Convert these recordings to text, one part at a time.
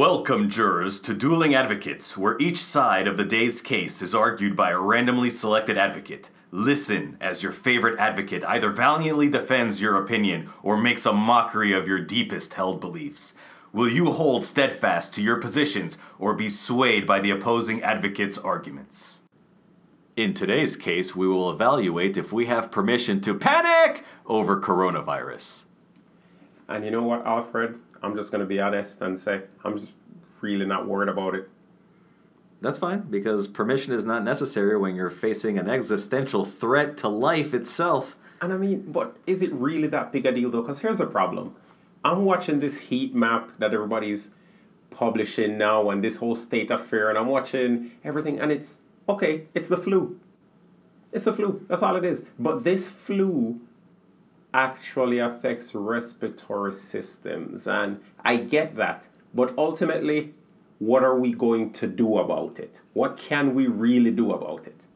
Welcome, jurors, to Dueling Advocates, where each side of the day's case is argued by a randomly selected advocate. Listen as your favorite advocate either valiantly defends your opinion or makes a mockery of your deepest held beliefs. Will you hold steadfast to your positions or be swayed by the opposing advocate's arguments? In today's case, we will evaluate if we have permission to panic over coronavirus. And you know what, Alfred? I'm just going to be honest and say I'm just really not worried about it. That's fine, because permission is not necessary when you're facing an existential threat to life itself. And I mean, but is it really that big a deal though? Because here's the problem. I'm watching this heat map that everybody's publishing now and this whole state of fear, and I'm watching everything, and it's okay, it's the flu. It's the flu. That's all it is. But this flu actually affects respiratory systems. And I get that. But ultimately, what are we going to do about it? What can we really do about it?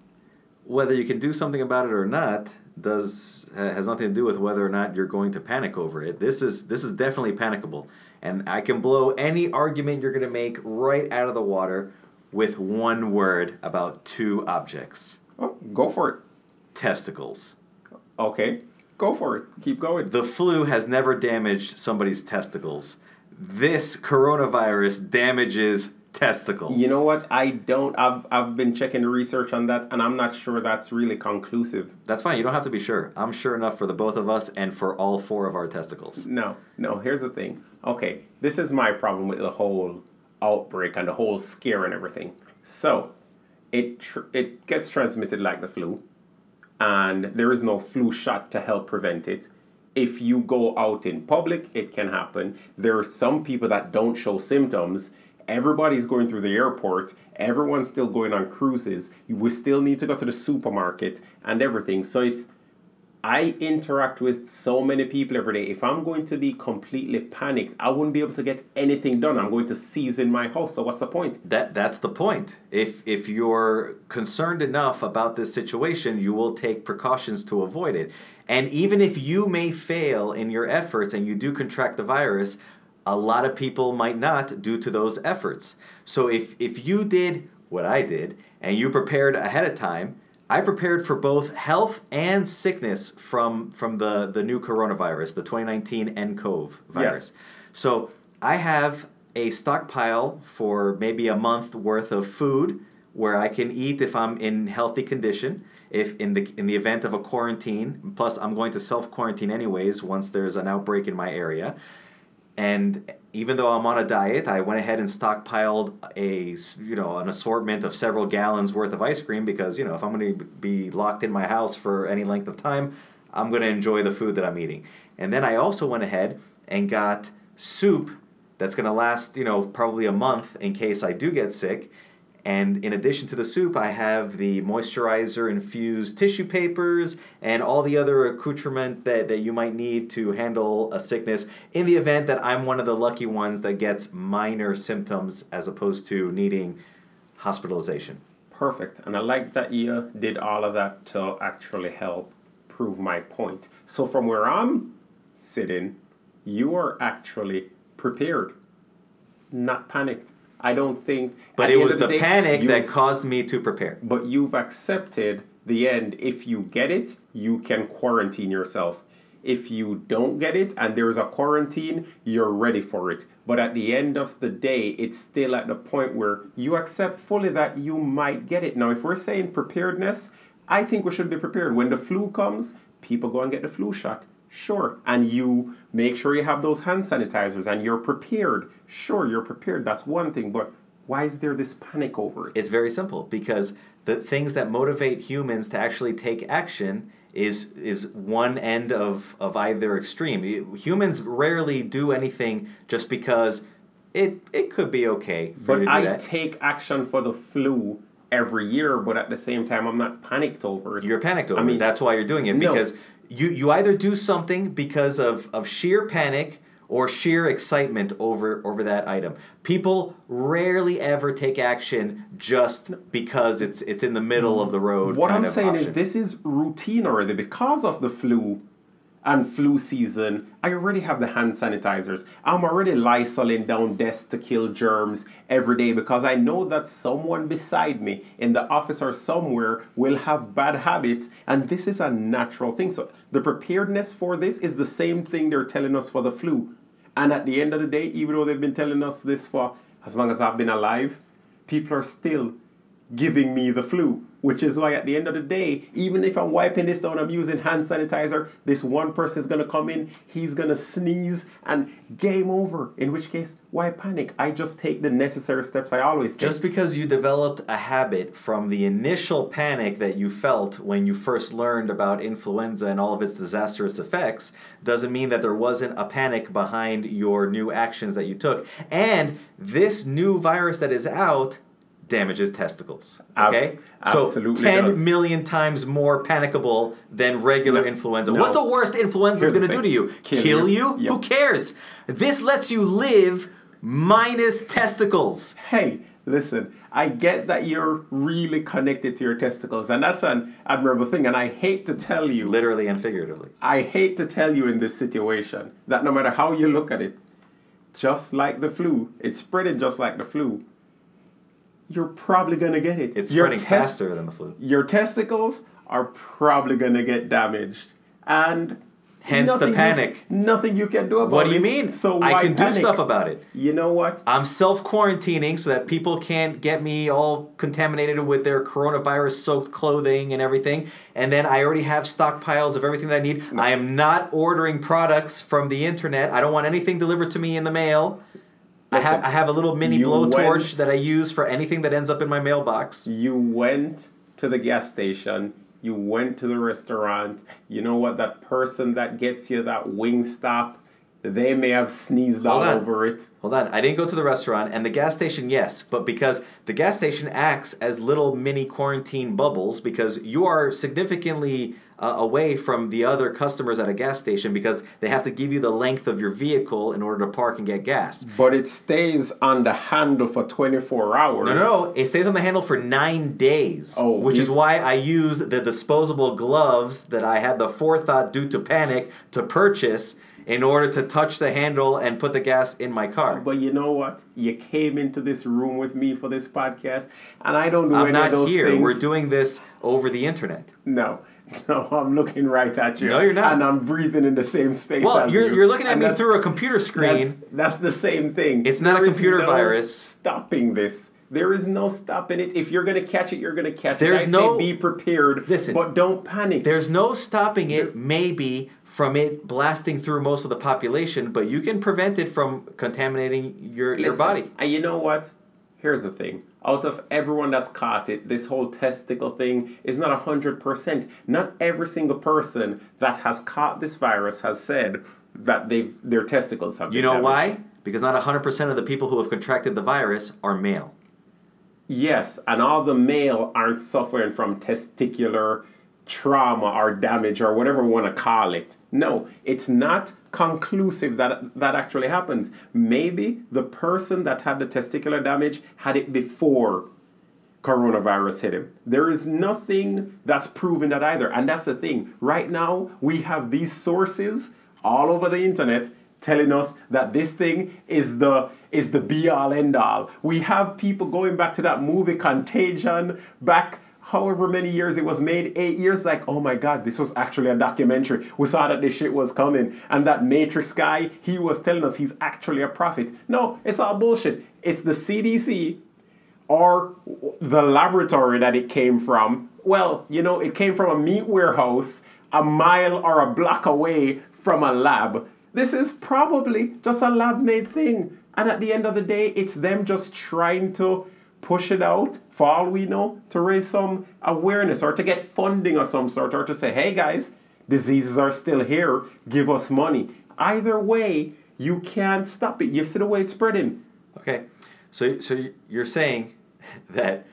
Whether you can do something about it or not does has nothing to do with whether or not you're going to panic over it. This is this is definitely panicable. And I can blow any argument you're going to make right out of the water with one word about two objects. Oh, go for it. Testicles. Okay. Go for it. Keep going. The flu has never damaged somebody's testicles. This coronavirus damages testicles. You know what? I don't. I've I've been checking the research on that, and I'm not sure that's really conclusive. That's fine. You don't have to be sure. I'm sure enough for the both of us and for all four of our testicles. No, no. Here's the thing. Okay, this is my problem with the whole outbreak and the whole scare and everything. So, it tr- it gets transmitted like the flu and there is no flu shot to help prevent it. If you go out in public, it can happen. There are some people that don't show symptoms. Everybody's going through the airport. Everyone's still going on cruises. We still need to go to the supermarket and everything. So it's I interact with so many people every day. If I'm going to be completely panicked, I wouldn't be able to get anything done. I'm going to seize in my house. So what's the point? That that's the point. If if you're concerned enough about this situation, you will take precautions to avoid it. And even if you may fail in your efforts and you do contract the virus, a lot of people might not due to those efforts. So if if you did what I did and you prepared ahead of time, I prepared for both health and sickness from from the the new coronavirus, the 2019 nCoV virus. Yes. So I have a stockpile for maybe a month worth of food where I can eat if I'm in healthy condition. If in the in the event of a quarantine, plus I'm going to self quarantine anyways once there's an outbreak in my area. And even though I'm on a diet, I went ahead and stockpiled a you know an assortment of several gallons worth of ice cream because you know if I'm going to be locked in my house for any length of time, I'm going to enjoy the food that I'm eating. And then I also went ahead and got soup that's going to last you know probably a month in case I do get sick and in addition to the soup, I have the moisturizer infused tissue papers and all the other accoutrement that, that you might need to handle a sickness in the event that I'm one of the lucky ones that gets minor symptoms as opposed to needing hospitalization. Perfect. And I like that you did all of that to actually help prove my point. So from where I'm sitting, you are actually prepared, not panicked. I don't think. But it was the, the day, panic that caused me to prepare. But you've accepted the end. If you get it, you can quarantine yourself. If you don't get it and there's a quarantine, you're ready for it. But at the end of the day, it's still at the point where you accept fully that you might get it. Now, if we're saying preparedness, I think we should be prepared. When the flu comes, people go and get the flu shot. Sure. And you make sure you have those hand sanitizers and you're prepared. Sure, you're prepared. That's one thing. But why is there this panic over it? It's very simple because the things that motivate humans to actually take action is is one end of, of either extreme. Humans rarely do anything just because it it could be okay. but I that. take action for the flu every year, but at the same time, I'm not panicked over it. You're panicked over I mean, it. That's why you're doing it because no you you either do something because of, of sheer panic or sheer excitement over over that item. People rarely ever take action just because it's it's in the middle of the road. What I'm saying option. is this is routine already because of the flu and flu season, I already have the hand sanitizers. I'm already lysoling down desks to kill germs every day because I know that someone beside me in the office or somewhere will have bad habits, and this is a natural thing. So the preparedness for this is the same thing they're telling us for the flu. And at the end of the day, even though they've been telling us this for as long as I've been alive, people are still giving me the flu. Which is why at the end of the day, even if I'm wiping this down, I'm using hand sanitizer, this one person is gonna come in, he's gonna sneeze, and game over. In which case, why panic? I just take the necessary steps I always take. Just because you developed a habit from the initial panic that you felt when you first learned about influenza and all of its disastrous effects doesn't mean that there wasn't a panic behind your new actions that you took. And this new virus that is out damages testicles. Okay? Abs- so ten does. million times more panicable than regular No. influenza. No. What's the worst influenza is going to do to you? Kill Kill you. you? Yep. Who cares? This lets you live minus testicles. hey, listen, I get that you're really connected to your testicles, and that's an admirable thing. And I hate to tell you, Literally and figuratively. I hate to tell you in this situation that no matter how you look at it, just like the flu, it's spreading just like the flu. You're probably gonna get it. It's Your spreading test- faster than the flu. Your testicles are probably gonna get damaged, and Hence the nothing you- panic. nothing you can do about it. What do you mean? So I can panic? do stuff about it. You know what? I'm self quarantining so that people can't get me all contaminated with their coronavirus soaked clothing and everything. And then I already have stockpiles of everything that I need. I am not ordering products from the internet. I don't want anything delivered to me in the mail. I have, I have a little mini you blowtorch went- that I use for anything that ends up in my mailbox. You went to the gas station, you went to the restaurant. You know what? That person that gets you that Wingstop, they may have sneezed all on. over it. Hold on, I didn't go to the restaurant and the gas station, yes, but because the gas station acts as little mini quarantine bubbles because you are significantly uh, away from the other customers at a gas station because they have to give you the length of your vehicle in order to park and get gas. But it stays on the handle for 24 hours. No, no, no, it stays on the handle for nine days, Oh, which is why I use the disposable gloves that I had the forethought due to panic to purchase in order to touch the handle and put the gas in my car. But you know what? You came into this room with me for this podcast, and I don't do I'm any not of those here. things. We're doing this over the internet. No, no, I'm looking right at you. No, you're not. And I'm breathing in the same space. Well, as you're, you. you're looking at And me through a computer screen. that's the same thing. It's not a There is computer no virus. Stopping this. There is no stopping it. If you're gonna catch it, you're gonna catch There's it. There's no- be prepared. Listen. but don't panic. There's no stopping it, maybe, from it blasting through most of the population, but you can prevent it from contaminating your, your body. And you know what? Here's the thing. Out of everyone that's caught it, this whole testicle thing is not hundred percent. Not every single person that has caught this virus has said that they've their testicles have. You know damaged. why? Because not 100% of the people who have contracted the virus are male. Yes, and all the male aren't suffering from testicular trauma or damage or whatever we want to call it. No, it's not conclusive that that actually happens. Maybe the person that had the testicular damage had it before coronavirus hit him. There is nothing that's proven that either. And that's the thing. Right now, we have these sources all over the internet telling us that this thing is the is the be all end all. We have people going back to that movie Contagion back however many years it was made, eight years, like, oh my god, this was actually a documentary. We saw that this shit was coming. And that Matrix guy, he was telling us he's actually a prophet. No, it's all bullshit. It's the CDC or the laboratory that it came from. Well, you know, it came from a meat warehouse a mile or a block away from a lab. This is probably just a lab made thing. And at the end of the day, it's them just trying to push it out, for all we know, to raise some awareness or to get funding of some sort or to say, hey guys, diseases are still here, give us money. Either way, you can't stop it. You see the way it's spreading. Okay, so so you're saying that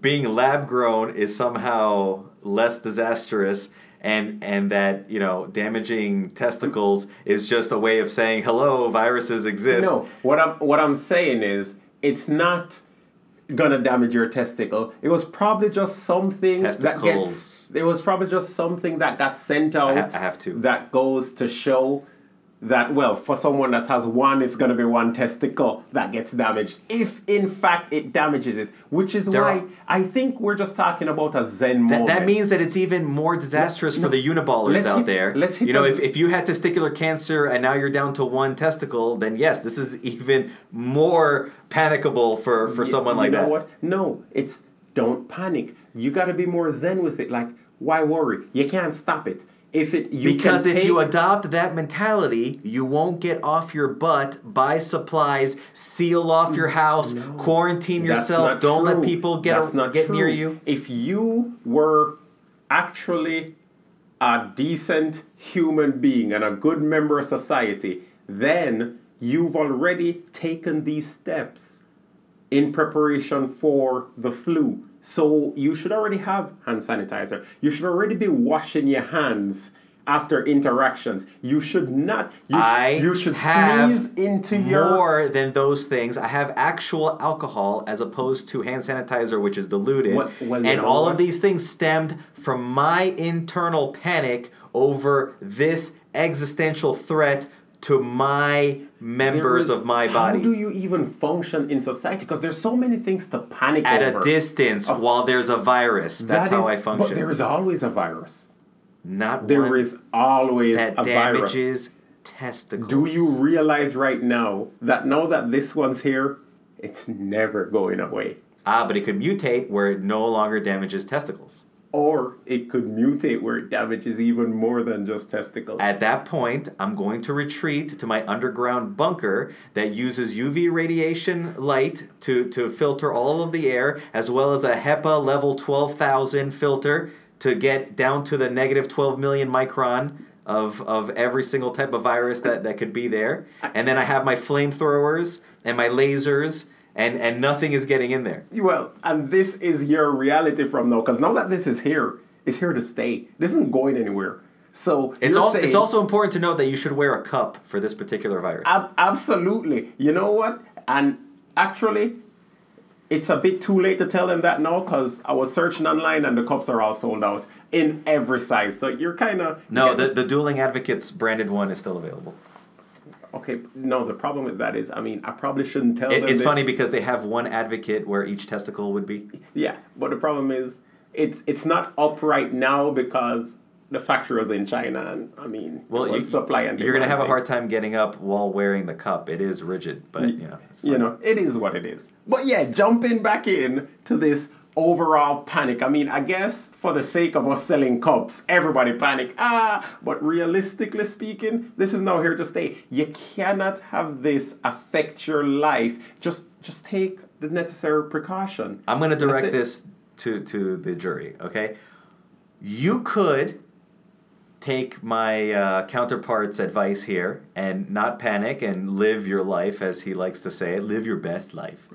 being lab grown is somehow less disastrous, and and that you know damaging testicles is just a way of saying hello, viruses exist. No, what I'm what I'm saying is it's not gonna damage your testicle. It was probably just something that Testicles. gets. It was probably just something that got sent out. ha- I have to. That goes to show that well, for someone that has one, it's gonna be one testicle that gets damaged. If in fact it damages it, which is There why are- I think we're just talking about a Zen That, moment. that means that it's even more disastrous for the uniballers out hit- there. let's hit you know, if, if you had testicular cancer and now you're down to one testicle, then yes, this is even more panicable for, for someone like you know that. what? No, it's don't panic. You got to be more zen with it. Like, why worry? You can't stop it. If it you Because can if you adopt that mentality, you won't get off your butt, buy supplies, seal off your house, quarantine yourself, don't let people get a, not get near you. If you were actually a decent human being and a good member of society, then you've already taken these steps in preparation for the flu. So you should already have hand sanitizer. You should already be washing your hands after interactions. You should not. You, I you should have sneeze into your. more than those things. I have actual alcohol as opposed to hand sanitizer, which is diluted. What- well, and all what? of these things stemmed from my internal panic over this existential threat to my members is- of my body. How do you even function in society? Because there's so many things to panic at over. a distance while there's a virus. That's That how I function. But there is always a virus. Not There is always that a virus. damages testicles. Do you realize right now that now that this one's here, it's never going away? Ah, but it could mutate where it no longer damages testicles. Or it could mutate where it damages even more than just testicles. At that point, I'm going to retreat to my underground bunker that uses UV radiation light to, to filter all of the air, as well as a HEPA level 12,000 filter to get down to the negative 12 million micron of, of every single type of virus that, that could be there. And then I have my flamethrowers and my lasers, and, and nothing is getting in there. Well, and this is your reality from now, because now that this is here, it's here to stay. This isn't going anywhere. So It's also, saying, it's also important to note that you should wear a cup for this particular virus. Ab- absolutely. You know what? And actually, it's a bit too late to tell them that now because I was searching online and the cups are all sold out in every size. So you're kind of no, the, the Dueling Advocates branded one is still available. Okay. No, the problem with that is, I mean, I probably shouldn't tell It, them. it's this. funny because they have one advocate where each testicle would be. yeah, but the problem is, it's it's not up right now because the factory was in China, and I mean, Well, it was you, supply and you're gonna have a hard time getting up while wearing the cup. It is rigid, but you know, you know, it is what it is. But yeah, jumping back in to this overall panic. I mean, I guess for the sake of us selling cups, everybody panic. Ah, but realistically speaking, this is now here to stay. You cannot have this affect your life. Just just take the necessary precaution. I'm gonna direct it. this to to the jury. Okay, you could take my uh, counterpart's advice here and not panic and live your life as he likes to say, it, live your best life,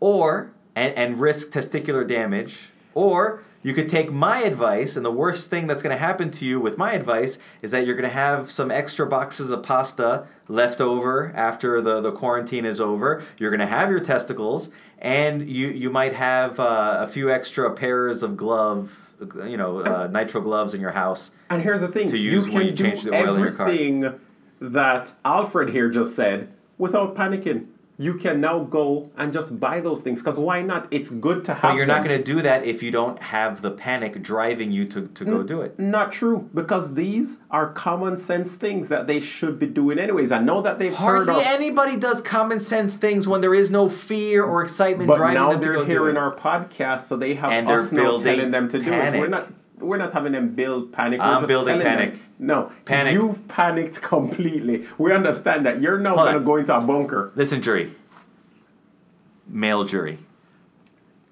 or and, and risk testicular damage, or you could take my advice, and the worst thing that's going to happen to you with my advice is that you're going to have some extra boxes of pasta left over after the, the quarantine is over. You're going to have your testicles, and you, you might have uh, a few extra pairs of glove, you know, uh, nitro gloves in your house. And here's the thing: to use you when can you do change the oil in your car. everything that Alfred here just said without panicking. You can now go and just buy those things because why not? It's good to have. But you're not going to do that if you don't have the panic driving you to, to go do it. Not true, because these are common sense things that they should be doing anyways. I know that they've heard Hardly of, anybody does common sense things when there is no fear or excitement but driving now them to they're go do hearing it. our podcast, so they have And us now building telling them to do it. panic. We're not. We're not having them build panic. We're I'm just building panic. Them, no, Panic. You've panicked completely. We understand that. You're now going to go into a bunker. Listen, jury. Male jury.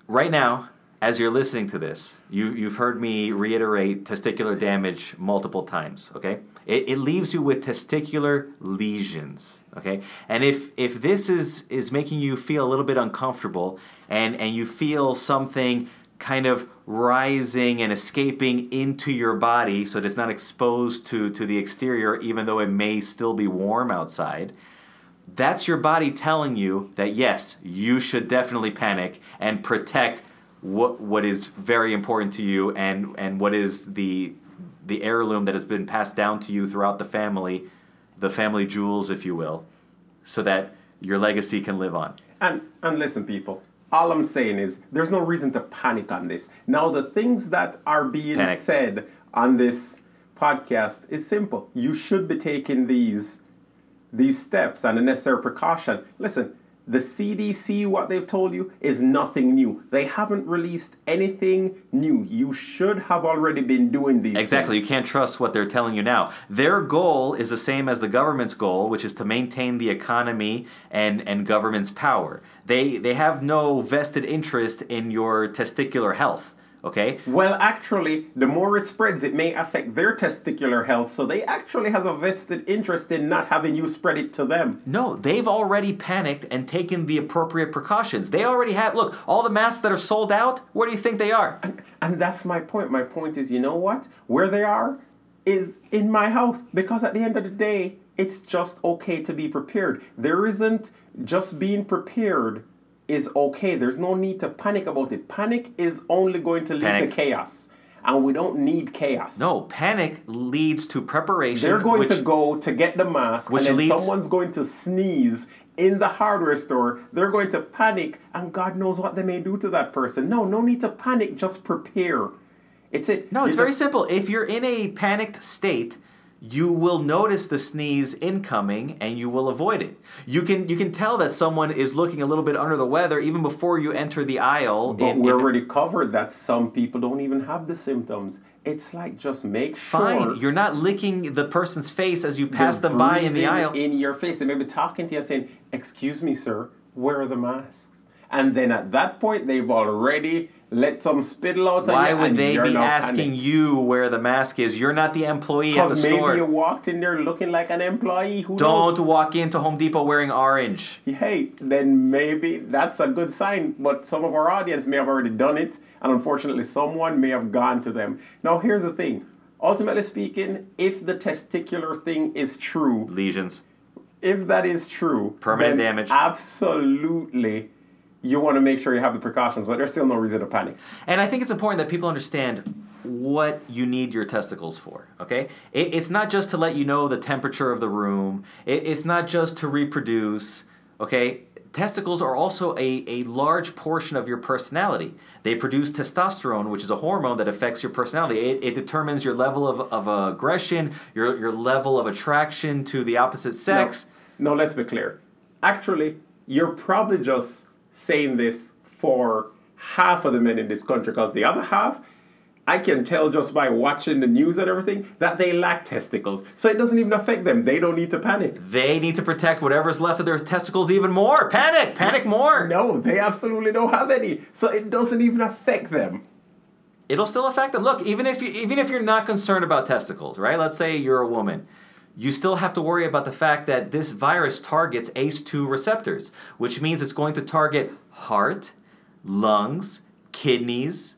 Right now, as you're listening to this, you, you've heard me reiterate testicular damage multiple times, okay? It, it leaves you with testicular lesions, okay? And if, if this is, is making you feel a little bit uncomfortable and, and you feel something kind of rising and escaping into your body so that it's not exposed to, to the exterior, even though it may still be warm outside, that's your body telling you that yes, you should definitely panic and protect what what is very important to you and and what is the the heirloom that has been passed down to you throughout the family, the family jewels, if you will, so that your legacy can live on. And and listen, people. All I'm saying is there's no reason to panic on this. Now the things that are being Panic. said on this podcast is simple. You should be taking these these steps and the necessary precaution. Listen, the CDC, what they've told you is nothing new. They haven't released anything new. You should have already been doing these. Exactly. You can't trust what they're telling you now. Their goal is the same as the government's goal, which is to maintain the economy and, and government's power. They they have no vested interest in your testicular health. Okay? Well, actually, the more it spreads, it may affect their testicular health. So they actually has a vested interest in not having you spread it to them. No, they've already panicked and taken the appropriate precautions. They already have look, all the masks that are sold out, where do you think they are? And that's my point. My point is, you know what? Where they are is in my house because at the end of the day, it's just okay to be prepared. There isn't just being prepared is okay. There's no need to panic about it. Panic is only going to lead Panic. to chaos. And we don't need chaos. No, panic leads to preparation. They're going which, to go to get the mask, which and then leads- someone's going to sneeze in the hardware store. They're going to panic, and God knows what they may do to that person. No, no need to panic. Just prepare. It's it. No, it's You very simple. If you're in a panicked state, you will notice the sneeze incoming and you will avoid it. You can you can tell that someone is looking a little bit under the weather even before you enter the aisle. But in- we already covered that some people don't even have the symptoms. It's like just make sure. fine. You're not licking the person's face as you pass them by in the aisle. In your face, they may be talking to you and saying, "Excuse me, sir, where are the masks?" And then at that point, they've already let some spittle out. Why would they be asking panicked. you where the mask is? You're not the employee at the Because maybe store. you walked in there looking like an employee. Who Don't knows? walk into Home Depot wearing orange. Hey, then maybe that's a good sign. But some of our audience may have already done it, and unfortunately, someone may have gone to them. Now, here's the thing. Ultimately speaking, if the testicular thing is true, Lesions. if that is true, Permanent damage. Absolutely, you want to make sure you have the precautions, but there's still no reason to panic. And I think it's important that people understand what you need your testicles for. Okay, it, it's not just to let you know the temperature of the room. It, it's not just to reproduce. Okay, testicles are also a, a large portion of your personality. They produce testosterone, which is a hormone that affects your personality. It, it determines your level of, of aggression, your your level of attraction to the opposite sex. No, no, let's be clear. Actually, you're probably just saying this for half of the men in this country because the other half, I can tell just by watching the news and everything that they lack testicles. So it doesn't even affect them. They don't need to panic. They need to protect whatever's left of their testicles even more. Panic, panic more. No, they absolutely don't have any. So it doesn't even affect them. it'll still affect them. Look, even if you even if you're not concerned about testicles, right? Let's say you're a woman. You still have to worry about the fact that this virus targets ACE2 receptors, which means it's going to target heart, lungs, kidneys,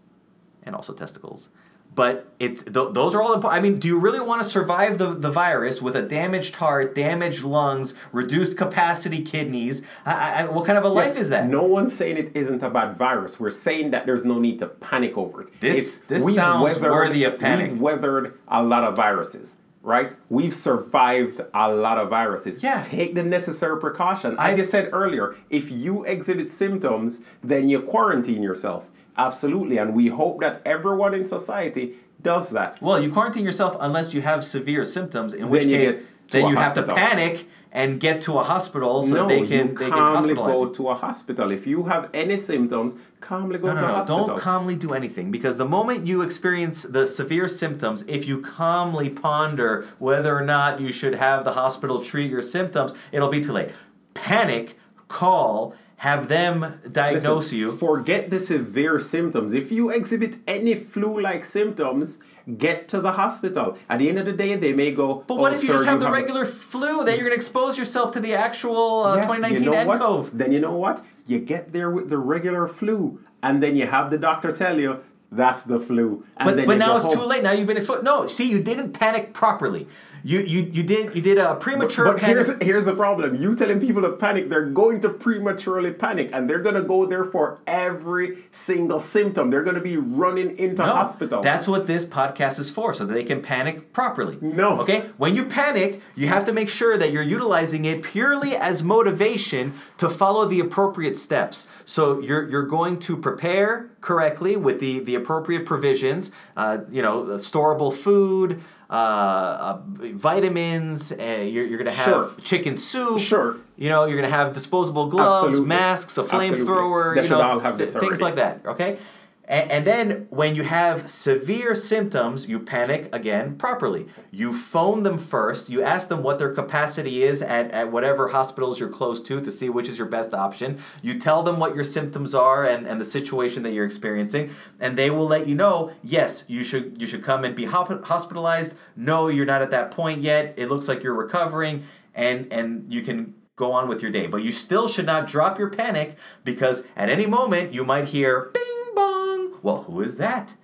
and also testicles. But it's th- those are all important. I mean, do you really want to survive the, the virus with a damaged heart, damaged lungs, reduced capacity kidneys? I, I, what kind of a life is that? No one's saying it isn't a bad virus. We're saying that there's no need to panic over it. This- this sounds worthy of panic. We've weathered a lot of viruses, right? We've survived a lot of viruses. Yeah. Take the necessary precaution. As I- you said earlier, if you exhibit symptoms, then you quarantine yourself. Absolutely. And we hope that everyone in society does that. Well, you quarantine yourself unless you have severe symptoms, in which Then you case then you have to panic and get to a hospital so no, they can they can calmly hospitalize go to a hospital. If you have any symptoms, calmly go No, to no, a no. hospital. Don't calmly do anything because the moment you experience the severe symptoms, if you calmly ponder whether or not you should have the hospital treat your symptoms, it'll be too late. Panic, call, have them diagnose Listen, you. Forget the severe symptoms. If you exhibit any flu-like symptoms, get to the hospital. At the end of the day, they may go. But what "Oh, if you sir, just have the a-" regular flu? Then you're going to expose yourself to the actual uh, Yes, 2019 you know what? NCOV. Then you know what? You get there with the regular flu, and then you have the doctor tell you, that's the flu. And But, then but now it's home. too late. Now you've been exposed. No, see, you didn't panic properly. You you, you did you did a premature But panic. here's here's the problem. You telling people to panic, they're going to prematurely panic, and they're gonna go there for every single symptom. They're gonna be running into No, hospitals. That's what this podcast is for, so that they can panic properly. No. Okay? When you panic, you have to make sure that you're utilizing it purely as motivation to follow the appropriate steps. So you're you're going to prepare correctly with the, the appropriate provisions, uh, you know, storable food, uh, uh, vitamins, uh, you're, you're going to have Sure. chicken soup. Sure. You know, you're going to have disposable gloves, Absolutely. masks, a flamethrower, you know, th- things like that, okay? And, and then when you have severe symptoms, you panic again properly. You phone them first. You ask them what their capacity is at, at whatever hospitals you're close to to see which is your best option. You tell them what your symptoms are and, and the situation that you're experiencing, and they will let you know, yes, you should you should come and be hospitalized. No, you're not at that point yet. It looks like you're recovering and and you can go on with your day. But you still should not drop your panic because at any moment you might hear bing bong. Well, who is that?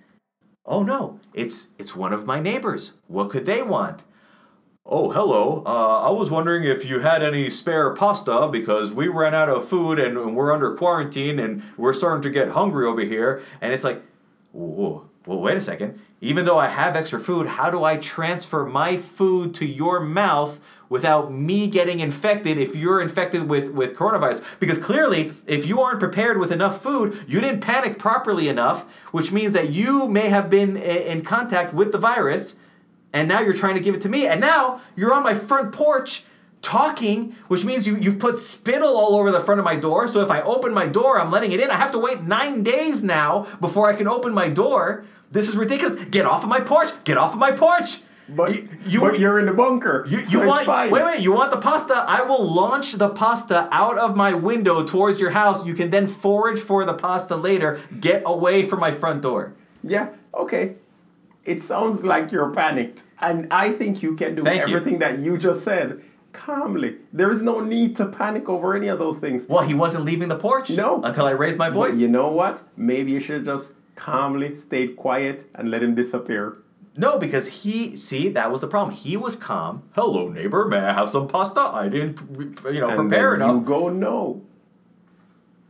Oh no, it's it's one of my neighbors. What could they want? Oh, hello. Uh, I was wondering if you had any spare pasta because we ran out of food and, we're under quarantine and we're starting to get hungry over here. And it's like, whoa, well, wait a second. Even though I have extra food, how do I transfer my food to your mouth without me getting infected if you're infected with, with coronavirus? Because clearly, if you aren't prepared with enough food, you didn't panic properly enough, which means that you may have been in contact with the virus and now you're trying to give it to me and now you're on my front porch talking which means you, you've put spittle all over the front of my door. So if i open my door i'm letting it in. I have to wait nine days now before i can open my door. This is ridiculous. Get off of my porch. Get off of my porch but, you, you, but you're in the bunker. you, you want fine. wait wait you want the pasta i will launch the pasta out of my window towards your house you can then forage for the pasta later get away from my front door Yeah, okay. It sounds like you're panicked. And I think you can do Thank you. everything that you just said calmly. There is no need to panic over any of those things. well he wasn't leaving the porch No. until i raised my But voice you know what? Maybe you should have just calmly stayed quiet and let him disappear. No, because he see that was the problem. He was calm. Hello, neighbor. May I have some pasta? I didn't, you know, And prepare then enough. you go, no.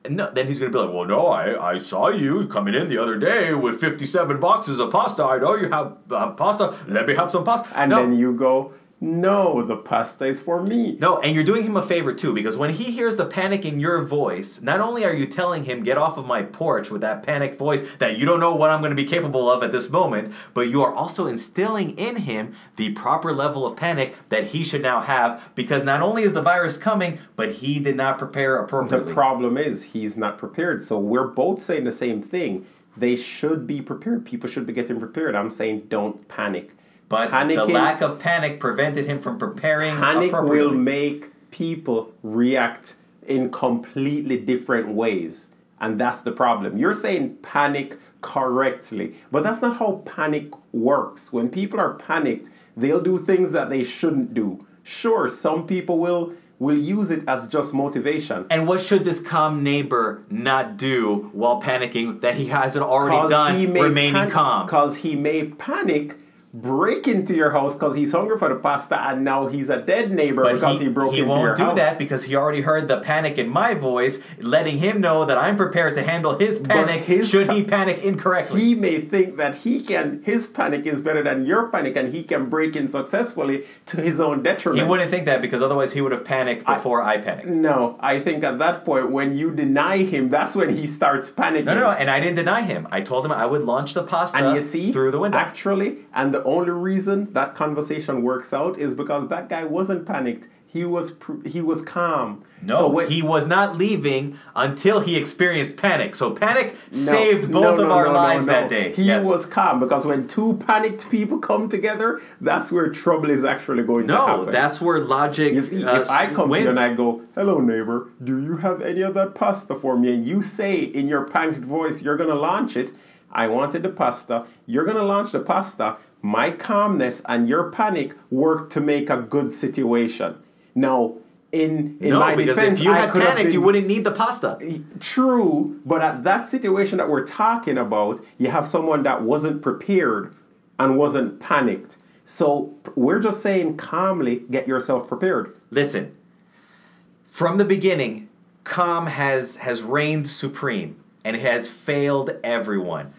no, then he's gonna be like, well, no, I, I saw you coming in the other day with fifty-seven boxes of pasta. I know you have uh, pasta. Let me have some pasta. And no, then you go, no, the pasta is for me. No, and you're doing him a favor too, because when he hears the panic in your voice, not only are you telling him, get off of my porch with that panicked voice that you don't know what I'm going to be capable of at this moment, but you are also instilling in him the proper level of panic that he should now have, because not only is the virus coming, but he did not prepare appropriately. The problem is he's not prepared. So we're both saying the same thing. They should be prepared. People should be getting prepared. I'm saying don't panic. But the lack of panic prevented him from preparing Panic will make people react in completely different ways. And that's the problem. You're saying panic correctly, but that's not how panic works. When people are panicked, they'll do things that they shouldn't do. Sure, some people will will use it as just motivation. And what should this calm neighbor not do while panicking that he hasn't already done, remaining calm? Because he may panic, break into your house because he's hungry for the pasta, and now he's a dead neighbor But because he, he, broke he into won't do that because he already heard the panic in my voice, letting him know that I'm prepared to handle his panic his should pa- he panic incorrectly. he may think that he can his panic is better than your panic and he can break in successfully to his own detriment. He wouldn't think that because otherwise he would have panicked before I, panicked. no, I think at that point when you deny him, that's when he starts panicking. No, no, no, and I didn't deny him. I told him I would launch the pasta And you see, through the window. Actually, and the only reason that conversation works out is because that guy wasn't panicked. He was pr- he was calm. no, So when- he was not leaving until he experienced panic. So panic No, saved both no, of our no, no, lives no. that day. He Yes. was calm because when two panicked people come together, that's where trouble is actually going to happen. No, that's where logic. You see, uh, if I come wins. to you and I go, "Hello, neighbor, do you have any of that pasta for me?" and you say in your panicked voice, "You're gonna launch it," I wanted the pasta. You're gonna launch the pasta. My calmness and your panic work to make a good situation. Now, in in no, my because defense, if you had panicked, you wouldn't need the pasta. True, but at that situation that we're talking about, you have someone that wasn't prepared and wasn't panicked. So we're just saying calmly, get yourself prepared. Listen, from the beginning, calm has has reigned supreme and it has failed everyone.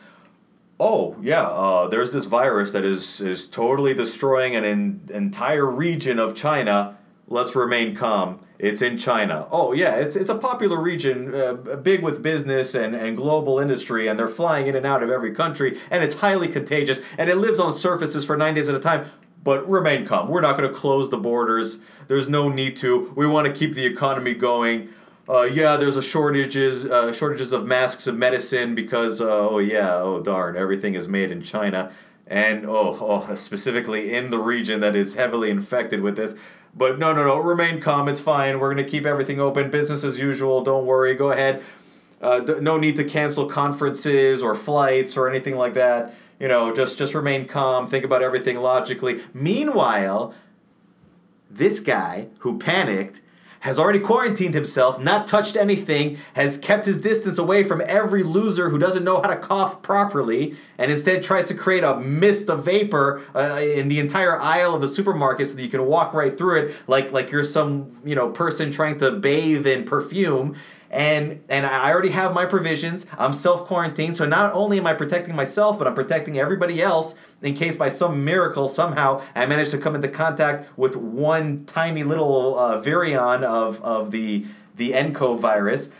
Oh yeah, uh, there's this virus that is is totally destroying an en- entire region of China. Let's remain calm. It's in China. Oh yeah, it's it's a popular region, uh, big with business and, and global industry, and they're flying in and out of every country, and it's highly contagious, and it lives on surfaces for nine days at a time. But remain calm. We're not going to close the borders. There's no need to. We want to keep the economy going. Uh, yeah, there's a shortages uh, shortages of masks and medicine because uh, oh yeah oh darn everything is made in China and oh oh specifically in the region that is heavily infected with this. But no no no remain calm. It's fine. We're gonna keep everything open. Business as usual. Don't worry. Go ahead. Uh, d- no need to cancel conferences or flights or anything like that. You know, just just remain calm. Think about everything logically. Meanwhile, this guy who panicked has already quarantined himself, not touched anything, has kept his distance away from every loser who doesn't know how to cough properly, and instead tries to create a mist of vapor uh, in the entire aisle of the supermarket so that you can walk right through it like like you're some you know person trying to bathe in perfume. And and I already have my provisions. I'm self quarantined, so not only am I protecting myself, but I'm protecting everybody else in case by some miracle somehow I manage to come into contact with one tiny little uh, virion of, of the the NCO virus.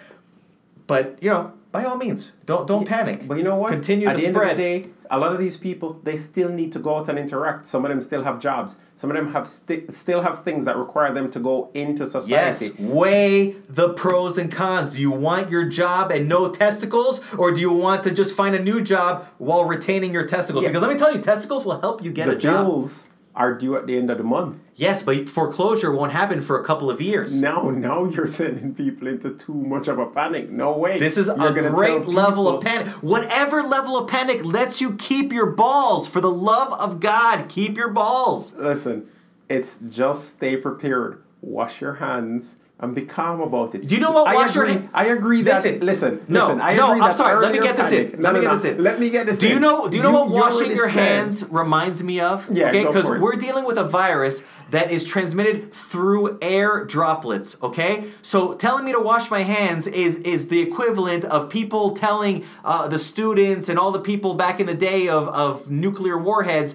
But you know, by all means, don't don't panic. But you know what? Continue At the the end spread. of the day, a lot of these people they still need to go out and interact. Some of them still have jobs. Some of them have sti- still have things that require them to go into society. Yes, weigh the pros and cons. Do you want your job and no testicles, or do you want to just find a new job while retaining your testicles? Yeah. Because let me tell you, testicles will help you get the a job. Are due at the end of the month. Yes, but foreclosure won't happen for a couple of years. Now, now you're sending people into too much of a panic. No way. This is You're a great level of panic. Whatever level of panic lets you keep your balls. For the love of God, keep your balls. Listen, it's just stay prepared. Wash your hands and be calm about it. Do you know what I wash your agree, hand- I agree that. Listen, Listen, no, listen. I no, I'm sorry. Let me get this panic- in. No, Let me no, get no. this in. Let me get this Do in. you know? Do you know what washing your said- hands reminds me of? Yeah, okay, because we're dealing with a virus that is transmitted through air droplets. Okay, so telling me to wash my hands is is the equivalent of people telling uh, the students and all the people back in the day of of nuclear warheads,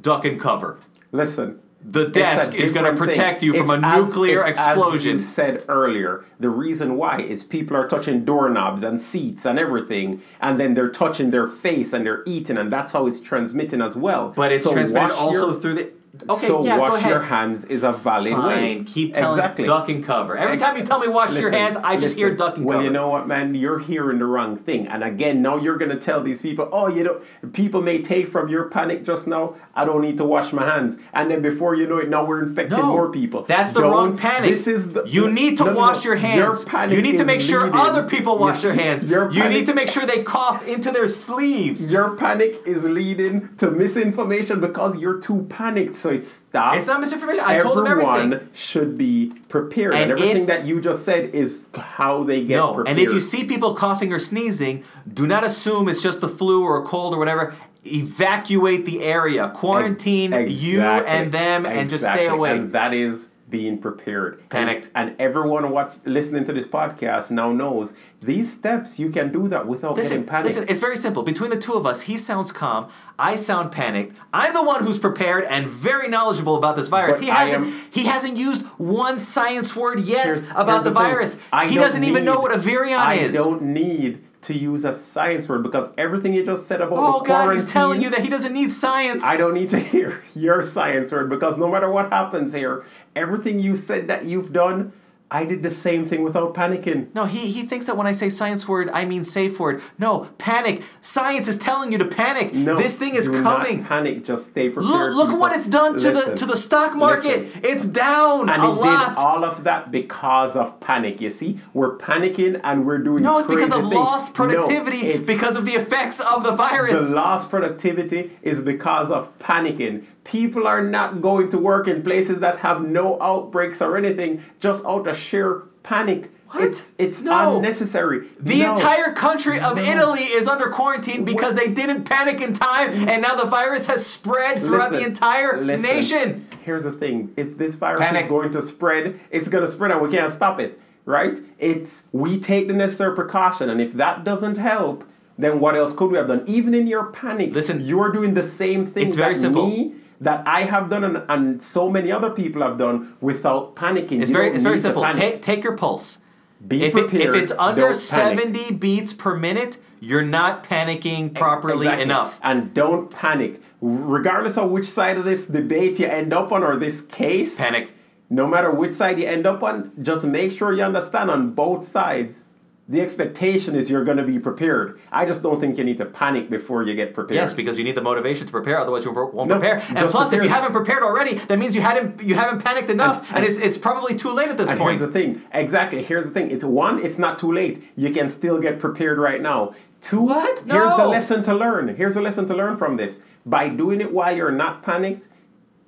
duck and cover. Listen. The desk is going to protect thing. you from It's a as- nuclear it's As explosion. you said earlier, the reason why is people are touching doorknobs and seats and everything, and then they're touching their face and they're eating, and that's how it's transmitting as well. But it's So transmitted also your- through the. Okay, so yeah, go wash ahead. your hands is a valid way. Keep telling exactly. duck and cover. Every time you tell me wash your hands, I just hear listen. duck and well, cover. you know what, man? You're hearing the wrong thing. And again, now you're gonna tell these people, oh, you know, people may take from your panic just now. I don't need to wash my hands, and then before you know it, now we're infecting No, more people. That's the wrong Don't- panic. This is the you need to no, no, no. wash your hands. panic you need to make sure leading- other people wash their hands. Your panic, you need to make sure they cough into their sleeves. Your panic is leading to misinformation because you're too panicked. So it stops. It's not misinformation. I told them Everyone everything. should be prepared, And and, everything if- that you just said is how they get No, prepared. and if you see people coughing or sneezing, do not assume it's just the flu or a cold or whatever. Evacuate the area. Quarantine you and them, and just stay away. And that is being prepared. Panicked. And, and everyone watch, listening to this podcast now knows these steps you can do that without Listen, getting panicked. listen, it's very simple. Between the two of us, he sounds calm. I sound panicked. I'm the one who's prepared and very knowledgeable about this virus. But he hasn't am- he hasn't used one science word yet Here's- about here's the, thing. virus. He doesn't even know what a virion I is. I don't need to use a science word because everything you just said about oh the God, he's telling you that he doesn't need science. I don't need to hear your science word because no matter what happens here, everything you said that you've done, I did the same thing without panicking. No, he, he thinks that when I say science word, I mean safe word. No, panic. Science is telling you to panic. No, this thing is coming. panic. Just stay prepared. Look, look people. what it's done to the to the stock market. Listen. It's down And a it lot. did all of that because of panic. You see, we're panicking and we're doing. no, it's because of things. lost productivity it's- because of the effects of the virus. The lost productivity is because of panicking. People are not going to work in places that have no outbreaks or anything just out of sheer panic. What? It's it's No. unnecessary. The No. entire country of No. Italy is under quarantine because they didn't panic in time, mm. and now the virus has spread throughout the Listen, entire listen. nation. Here's the thing: if this virus Panic. is going to spread, it's going to spread, and we can't stop it. Right? It's we take the necessary precaution, and if that doesn't help, then what else could we have done? Even in your panic, Listen, you're doing the same thing it's very simple. me, that I have done, and, and so many other people have done without panicking. It's You very it's very simple. Take take your pulse. Be if, it, if it's under don't panic. 70 beats per minute, you're not panicking properly Exactly. enough. And don't panic. Regardless of which side of this debate you end up on or this case, Panic. no matter which side you end up on, just make sure you understand on both sides. The expectation is you're going to be prepared. I just don't think you need to panic before you get prepared. Yes, because you need the motivation to prepare, otherwise you won't No, prepare. And plus, if you haven't prepared already, that means you hadn't you haven't panicked enough, and, and- it's, it's probably too late at this And point. here's the thing. Exactly. Here's the thing. It's one, it's not too late. You can still get prepared right now. Two, What? No. here's the lesson to learn. Here's a lesson to learn from this. By doing it while you're not panicked,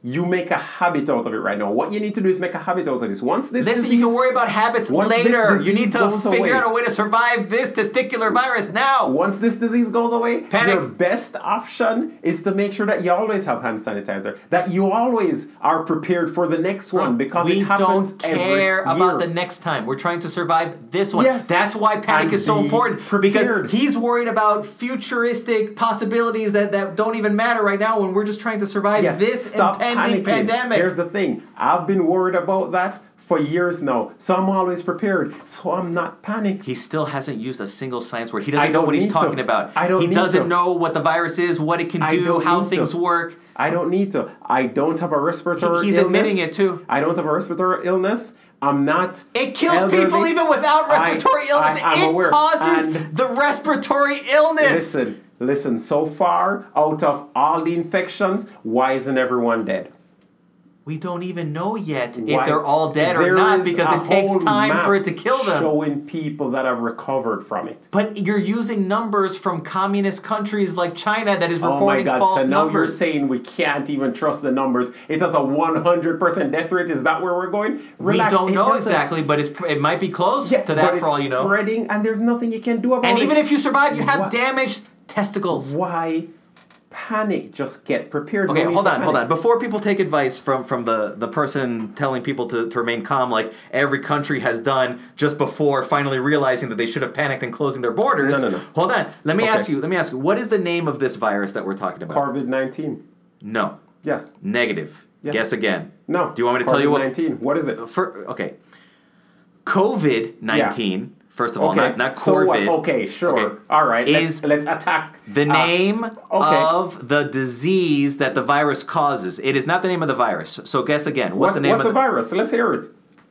you make a habit out of it right now. What you need to do is make a habit out of this. Once this Listen, disease, you can worry about habits later. You need to figure away- out a way to survive this testicular virus now. Once this disease goes away, Panic. your best option is to make sure that you always have hand sanitizer, that you always are prepared for the next one because we it happens don't care every about the next time. We're trying to survive this one. Yes. That's why panic And is so important prepared. because he's worried about futuristic possibilities that, that don't even matter right now when we're just trying to survive Yes, this stop impending panicking. pandemic. Here's the thing. I've been worried about that for years now. So I'm always prepared. So I'm not panicked. he still hasn't used a single science word. He doesn't know what he's talking to. about. I don't he doesn't to. know what the virus is, what it can I do, how things to. work. I don't need to. I don't have a respiratory illness. He's illness. admitting it, too. I don't have a respiratory illness. I'm not. It kills people even without I- respiratory illness. I, it aware. causes And the respiratory illness. listen, listen. So far, out of all the infections, why isn't everyone dead? We don't even know yet if they're all dead or not because it takes time for it to kill them. Showing people that have recovered from it. But you're using numbers from communist countries like China that is reporting Oh my God! false So now you're saying we can't even trust the numbers. It has a 100% death rate. Is that where we're going? we don't it know exactly, but it's it might be close Yeah, to that for all you know. spreading, and there's nothing you can do about And it. And even if you survive, you have What? damaged testicles. why panic? Just get prepared. Okay, hold on, hold on. Before people take advice from from the the person telling people to, to remain calm, like every country has done just before finally realizing that they should have panicked and closing their borders. No, no, no. Hold on. Let me Okay. ask you. Let me ask you. What is the name of this virus that we're talking about? COVID 19. no. Yes. Negative. Yes. Guess again. No. Do you want me to tell you what? COVID-19. What is it? For okay. COVID nineteen. First of all, Okay. not not so COVID. Okay, sure. Okay. All right. Is let's, let's attack The uh, name okay. of the disease that the virus causes. It is not the name of the virus. So guess again. What's, What's, the name what's of the virus? Let's hear it.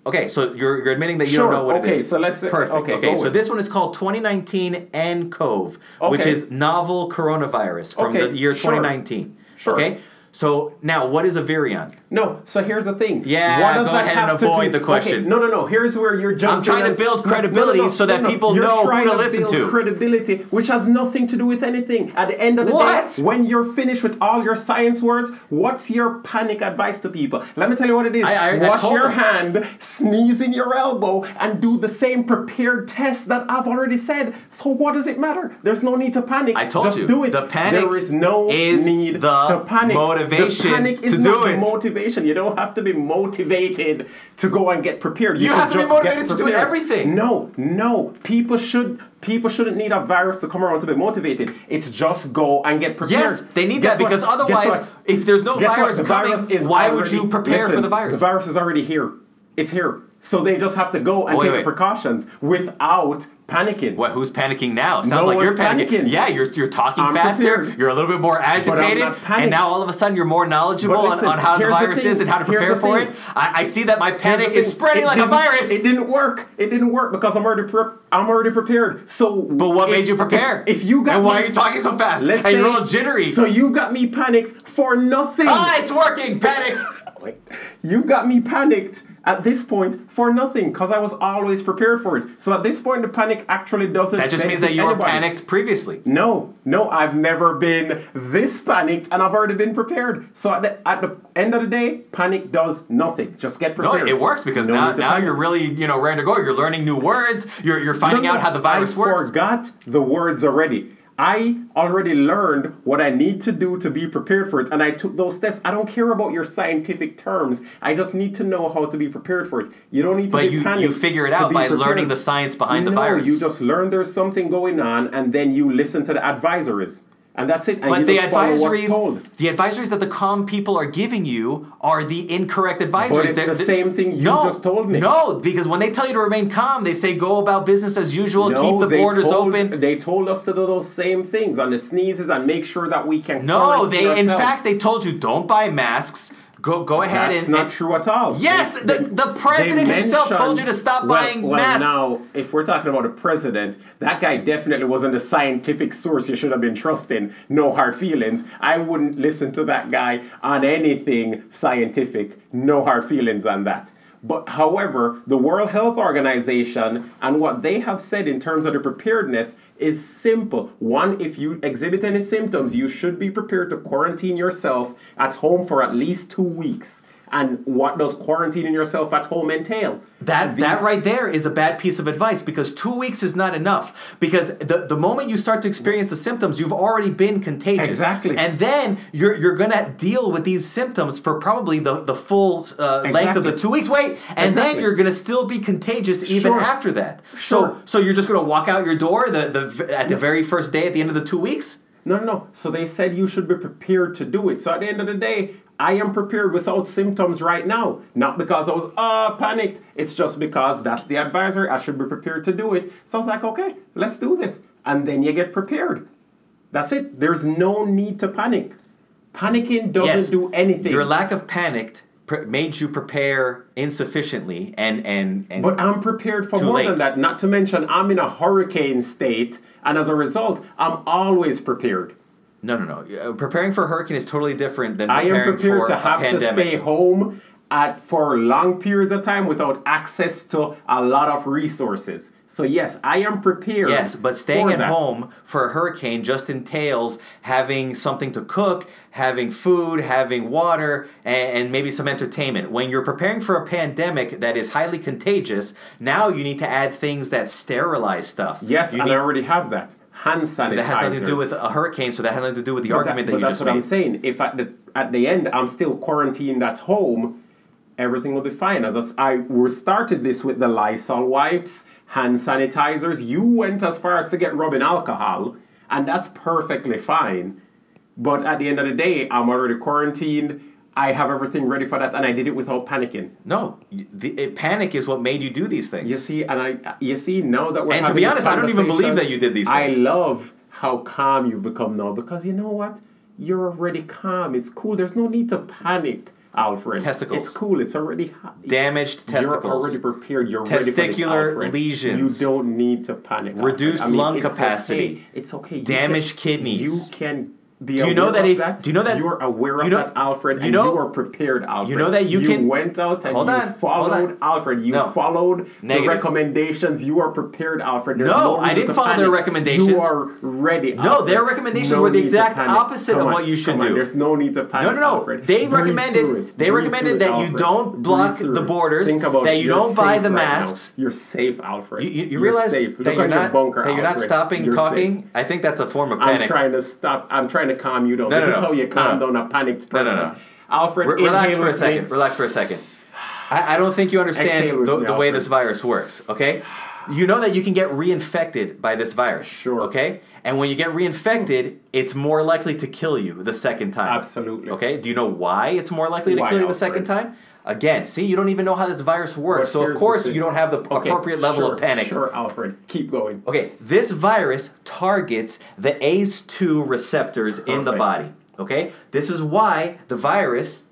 Okay, so you're, you're admitting that you Sure, don't know what it okay, so let's- Perfect. okay, Okay, so this one is called 2019 nCoV, which Okay. is novel coronavirus from Okay, the year sure. 2019. Sure. Okay, so now what is a virion? No, so here's the thing. Yeah, what does go that ahead and have to avoid do- the question. Okay, no, no, no. Here's where you're jumping. I'm trying to and- build No, credibility so that people You're know who trying to listen build to. Credibility, which has nothing to do with anything. At the end of the What? day, when you're finished with all your science words, what's your panic advice to people? Let me tell you what it is. I- I- I Wash told your them. hand, sneeze in your elbow, and do the same prepared test that I've already said. So what does it matter? There's no need to panic. I told Just you, do it. the panic there is no is need the to panic. Motivation the panic is to not do it. motivation. You don't have to be motivated to go and get prepared. You can have to be motivated to do everything. No, no. People should people shouldn't need a virus to come around to be motivated. It's just go and get prepared. Yes, they need Guess that because what? Otherwise, if there's no virus The coming, virus is why would you prepare for the virus? The virus is already here. It's here. So they just have to go and Wait, take wait. the precautions without panicking. What? Who's panicking now? Sounds No like you're panicking. panicking. Yeah, you're you're talking I'm faster. prepared. You're a little bit more agitated, and now all of a sudden you're more knowledgeable listen, on, on how the here's the virus is and how to prepare for thing. it. I, I see that my panic is spreading It like a virus. It didn't work. It didn't work because I'm already pre- I'm already prepared. So, but what if- made you prepare? If, if you got and why me- are you talking so fast? Let's and say, you're all jittery. So you got me panicked for nothing. ah, it's working. Panic. You got me panicked at this point for nothing because I was always prepared for it. So at this point, the panic actually doesn't. That just means that you were panicked previously. No, no, I've never been this panicked, and I've already been prepared. So at the at the end of the day, panic does nothing. Just get prepared. No, it works because No now, now panic. you're really you know ready to go. You're learning new words. You're you're finding No, no, out how the virus I works. forgot the words already. I already learned what I need to do to be prepared for it, and I took those steps. I don't care about your scientific terms. I just need to know how to be prepared for it. You don't need to But be you- you figure it out by prepared. learning the science behind the no, virus. you just learn there's something going on, and then you listen to the advisories, and that's it. And But the just follow what's advisories, the advisories that the calm people are giving you are the incorrect advisories. But it's They're- the they're- same thing you no, just told me. No, because when they tell you to remain calm, they say go about business as usual, keep the borders told, open. They told us to do those same things on the sneezes and make sure that we can. No, they in fact they told you don't buy masks. Go go ahead and That's and not and- true at all. Yes, They- the- the president himself told you to stop well, buying well, masks. Now, if we're talking about a president, that guy definitely wasn't a scientific source you should have been trusting. No hard feelings. I wouldn't listen to that guy on anything scientific. No hard feelings on that. But however, the World Health Organization and what they have said in terms of the preparedness is simple. One, if you exhibit any symptoms, you should be prepared to quarantine yourself at home for at least two weeks. And what does quarantining yourself at home entail? That that right there is a bad piece of advice because two weeks is not enough. Because the, the moment you start to experience the symptoms, you've already been contagious. Exactly. And then you're you're gonna deal with these symptoms for probably the the full uh, length of the two weeks. Wait, and then you're gonna still be contagious even Sure. after that. Sure. So so you're just gonna walk out your door the, the at the very first day at the end of the two weeks. No, no, no. So they said you should be prepared to do it. So at the end of the day, I am prepared without symptoms right now. Not because I was uh panicked. It's just because that's the advisory. I should be prepared to do it. So I was like, okay, let's do this. And then you get prepared. That's it. There's no need to panic. Panicking doesn't yes, do anything. Your lack of panic pre- made you prepare insufficiently and and and. But I'm prepared for more late. than that. Not to mention, I'm in a hurricane state, and as a result, I'm always prepared. No, no, no. Uh, Preparing for a hurricane is totally different than preparing I am prepared for to a have to stay home at for long periods of time without access to a lot of resources. So yes, I am prepared. Yes, but staying at that. home for a hurricane just entails having something to cook, having food, having water, and, and maybe some entertainment. When you're preparing for a pandemic that is highly contagious, now you need to add things that sterilize stuff. Yes, you and need, I already have that. Hand sanitizer. that has nothing to do with a hurricane, so that has nothing to do with the argument that, but you that's just But that's what made. I'm saying. If at the at the end I'm still quarantined at home, everything will be fine. As I we started this with the Lysol wipes, hand sanitizers. You went as far as to get rubbing alcohol, and that's perfectly fine. But at the end of the day, I'm already quarantined. I have everything ready for that, and I did it without panicking. No, the, panic is what made you do these things. You see, and I, you see, now that we're And to be honest, I don't even believe that you did these things. I love how calm you've become now because you know what? You're already calm. It's cool. There's no need to panic, Alfred. Testicles. It's cool. It's already hot. Damaged testicles. You're already prepared. You're ready for this, Testicular lesions. You don't need to panic. Reduced I mean, lung it's capacity. okay. It's okay. You Damaged can- kidneys. You can. Be Do you know that if- that. do you know that- you're aware of you know- that, Alfred, you and know- you are prepared, Alfred. You know that you can- went out and you on, followed. Alfred. You No. followed the recommendations. You are prepared, Alfred. There's No, no, I didn't follow their recommendations. You are ready. No, Alfred. their recommendations No were the exact opposite Come of on, what you should come on. do. There's no need to panic. No, no, no. Alfred. They Breathe recommended- they recommended that you don't block the borders, Think about that you don't buy the masks. You're safe, Alfred. You, you, you realize that you're not that you're not stopping talking. I think that's a form of panic I'm trying to stop. I'm trying to calm you down. No, this no, is no. how you calm down a panicked person. no, no. no. Alfred, Re- relax for a second. Relax for a second. I, I don't think you understand the, the way this virus works. Okay, you know that you can get reinfected by this virus. Sure. Okay, and when you get reinfected, it's more likely to kill you the second time. Absolutely. Okay. Do you know why it's more likely to Why, kill you the Alfred? second time? Again, see, you don't even know how this virus works, But so of course you don't have the Okay, appropriate level sure, of panic. Sure, Alfred. Keep going. Okay, this virus targets the ACE2 receptors in the body. Okay, this is why the virus.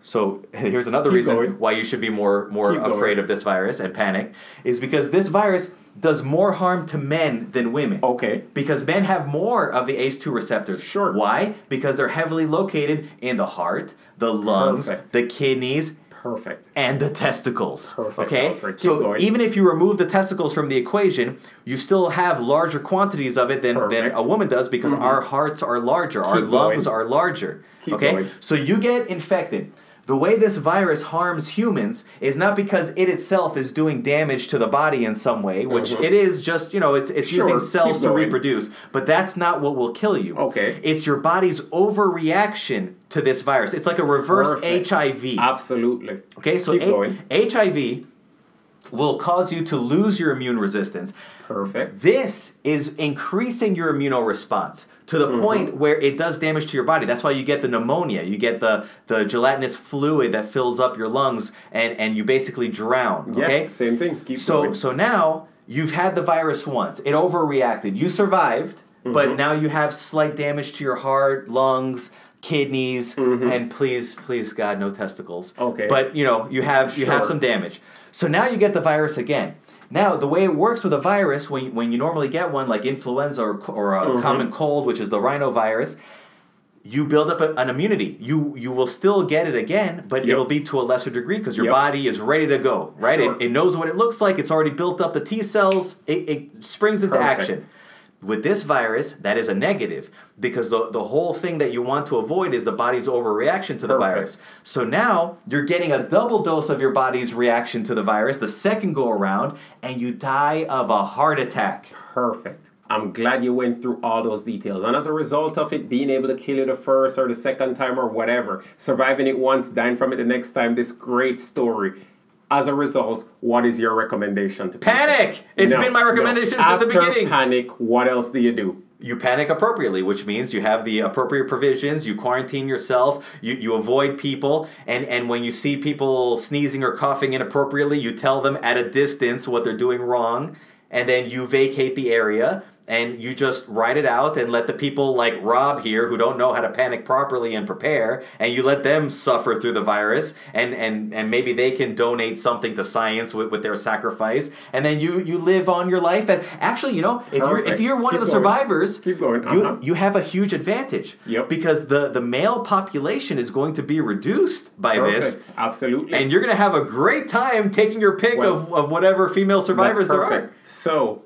So here's another Keep reason going. why you should be more more Keep going. afraid of this virus and panic is because this virus does more harm to men than women. Okay. Because men have more of the ACE2 receptors. Sure. Why? Because they're heavily located in the heart, the lungs, Perfect. the kidneys, Perfect. and the testicles. Perfect, Okay? Alfred. So going. even if you remove the testicles from the equation, you still have larger quantities of it than, than Perfect. Mm-hmm. a woman does because our hearts are larger, our Keep lungs going. are larger. Keep okay? going. So you get infected. The way this virus harms humans is not because it itself is doing damage to the body in some way, which it is just, you know, it's, it's Mm-hmm. Sure, using cells to reproduce, but that's not what will kill you. Okay. It's your body's overreaction to this virus. It's like a reverse Perfect. HIV. Absolutely. Okay, so A- HIV will cause you to lose your immune resistance. Perfect. This is increasing your immunoresponse to the Mm-hmm. point where it does damage to your body. That's why you get the pneumonia, you get the, the gelatinous fluid that fills up your lungs and, and you basically drown. Yeah, Okay? same thing. Keep So going. so now you've had the virus once. It overreacted. You survived, Mm-hmm. but now you have slight damage to your heart, lungs, kidneys, and please, please God, no testicles. Mm-hmm. Okay. But you know, you have you have some damage. So now you get the virus again. Now the way it works with a virus, when you, when you normally get one like influenza or, or a Mm-hmm. common cold, which is the rhinovirus, you build up a, an immunity. You you will still get it again, but Yep. it'll be to a lesser degree because your Yep. body is ready to go. Right? Sure. It, it knows what it looks like. It's already built up the T cells. It, it springs into Perfect. action. With this virus, that is a negative because the, the whole thing that you want to avoid is the body's overreaction to the Perfect. virus. So now you're getting a double dose of your body's reaction to the virus the second go around, and you die of a heart attack. Perfect. I'm glad you went through all those details. And as a result of it being able to kill you the first or the second time or whatever, surviving it once, dying from it the next time, this great story. As a result, what is your recommendation to people? Panic! It's No, been my no. recommendation since After the beginning. panic, what else do you do? you panic appropriately, which means you have the appropriate provisions, you quarantine yourself, you, you avoid people, and, and when you see people sneezing or coughing inappropriately, you tell them at a distance what they're doing wrong, and then you vacate the area. And you just write it out and let the people like Rob here who don't know how to panic properly and prepare, and you let them suffer through the virus, and, and, and maybe they can donate something to science with, with their sacrifice, and then you you live on your life. And actually, you know, if you're if you're one of the going. survivors, Keep going. you, Uh-huh. you have a huge advantage. Yep. Because the, the male population is going to be reduced by this. Perfect. Absolutely. And you're going to have a great time taking your pick Well, of, of whatever female survivors there are. perfect. So,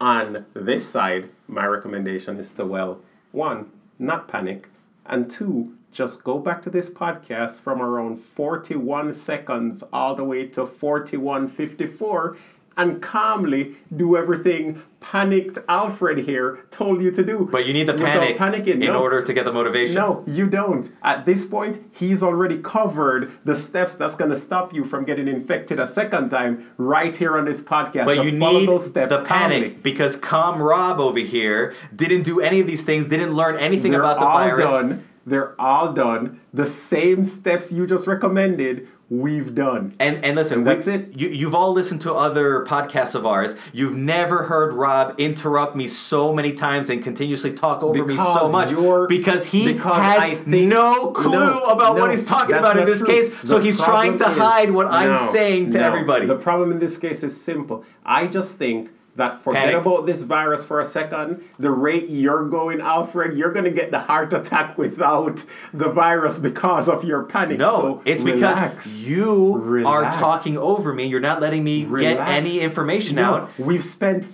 on this side, my recommendation is to, well, one, not panic, and two, just go back to this podcast from around 41 seconds all the way to 41.54 and calmly do everything panicked Alfred here told you to do. But you need the panic panicking. in No. order to get the motivation. No, you don't. At this point, he's already covered the steps that's going to stop you from getting infected a second time right here on this podcast. But Just you need the panic calmly. because Calm Rob over here didn't do any of these things, didn't learn anything They're about the virus. done. They're all done. The same steps you just recommended, we've done. And and listen, That's we- it. You you've all listened to other podcasts of ours. You've never heard Rob interrupt me so many times and continuously talk over me so much because he because has no clue No, about what he's talking about in this true. case. so he's trying to hide what I'm saying to no. everybody. The problem in this case is simple. I just think that forget Panic. about this virus for a second. The rate you're going, Alfred, you're going to get the heart attack without the virus because of your panic. no, So it's relax. because you are talking over me. You're not letting me get any information No, out. We've spent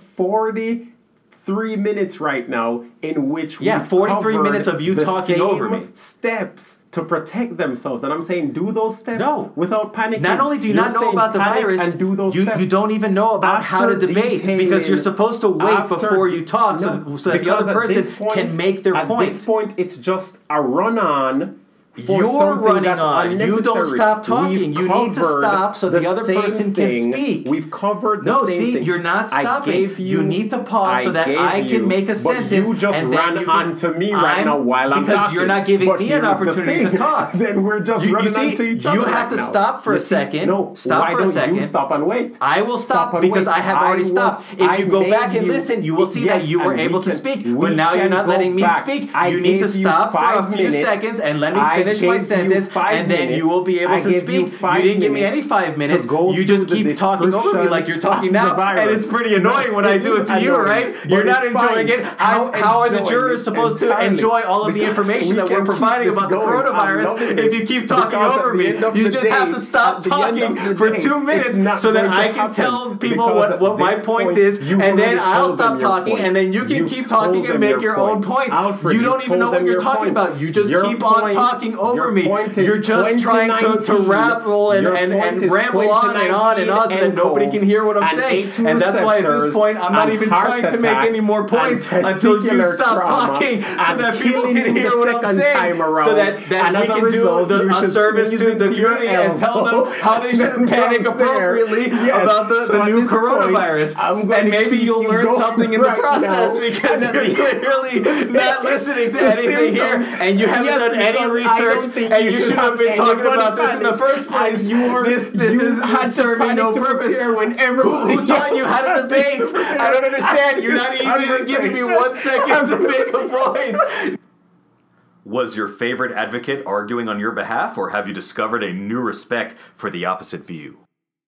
43 minutes right now in which Yeah, we've 43 minutes of you talking over me. Steps to protect themselves. And I'm saying do those steps No. without panicking. Not only do you not know about the virus, and do those you, steps. you don't even know about how to debate because you're supposed to wait after- before you talk so, No, so that the other person point- can make their points. at point. this point, it's just a run on for You're running on. You don't stop talking. We've You need to stop so the the other person can speak. We've covered the No, see, thing. you're not stopping. gave You need to pause so that I can you, make a sentence, You just and then ran you can- onto me right I'm- now while I'm because talking. you're not giving But me an opportunity to talk. then we're just You- you running see, onto each you have right to now. stop for a second. No, Stop for a second. You stop and wait. I will stop, because. I have already stopped. If you go back and listen, you will see that you were able to speak. But now you're not letting me speak. You need to stop for a few seconds and let me I finish my sentence, and then you will be able I to speak. you You didn't give me any five minutes. You just keep talking over me like you're talking now, and it's pretty annoying when I do it to you, right? You're not enjoying it. How, how are the jurors supposed to enjoy all of the information that we're providing about the coronavirus if you keep talking over me? You just have to stop at the end talking for two minutes so that I can tell people what, what my point is, and then I'll stop talking, and then you can keep talking and make your own point. You don't even know what you're talking about. You just keep on point- talking over your me. is You're just trying to, to 2019. rabble and, and, and ramble on and on and on so that nobody can hear what I'm saying. And that's why at this point I'm not even trying to make any more points until you stop talking so that people can hear what I'm saying. time around. So that, that we can result, do the, a service to the community and tell them how they should panic appropriately about the, new coronavirus. And maybe you'll you learn something in the process because you're clearly not listening to anything here and you haven't done any I research and you you should should have have been talking about this in the first place. And you were- this this you is had to serving no purpose. prepare when Who, everybody who taught you how to debate? I don't understand. You're not even giving me one second to make a point. Was your favorite advocate arguing on your behalf, or have you discovered a new respect for the opposite view?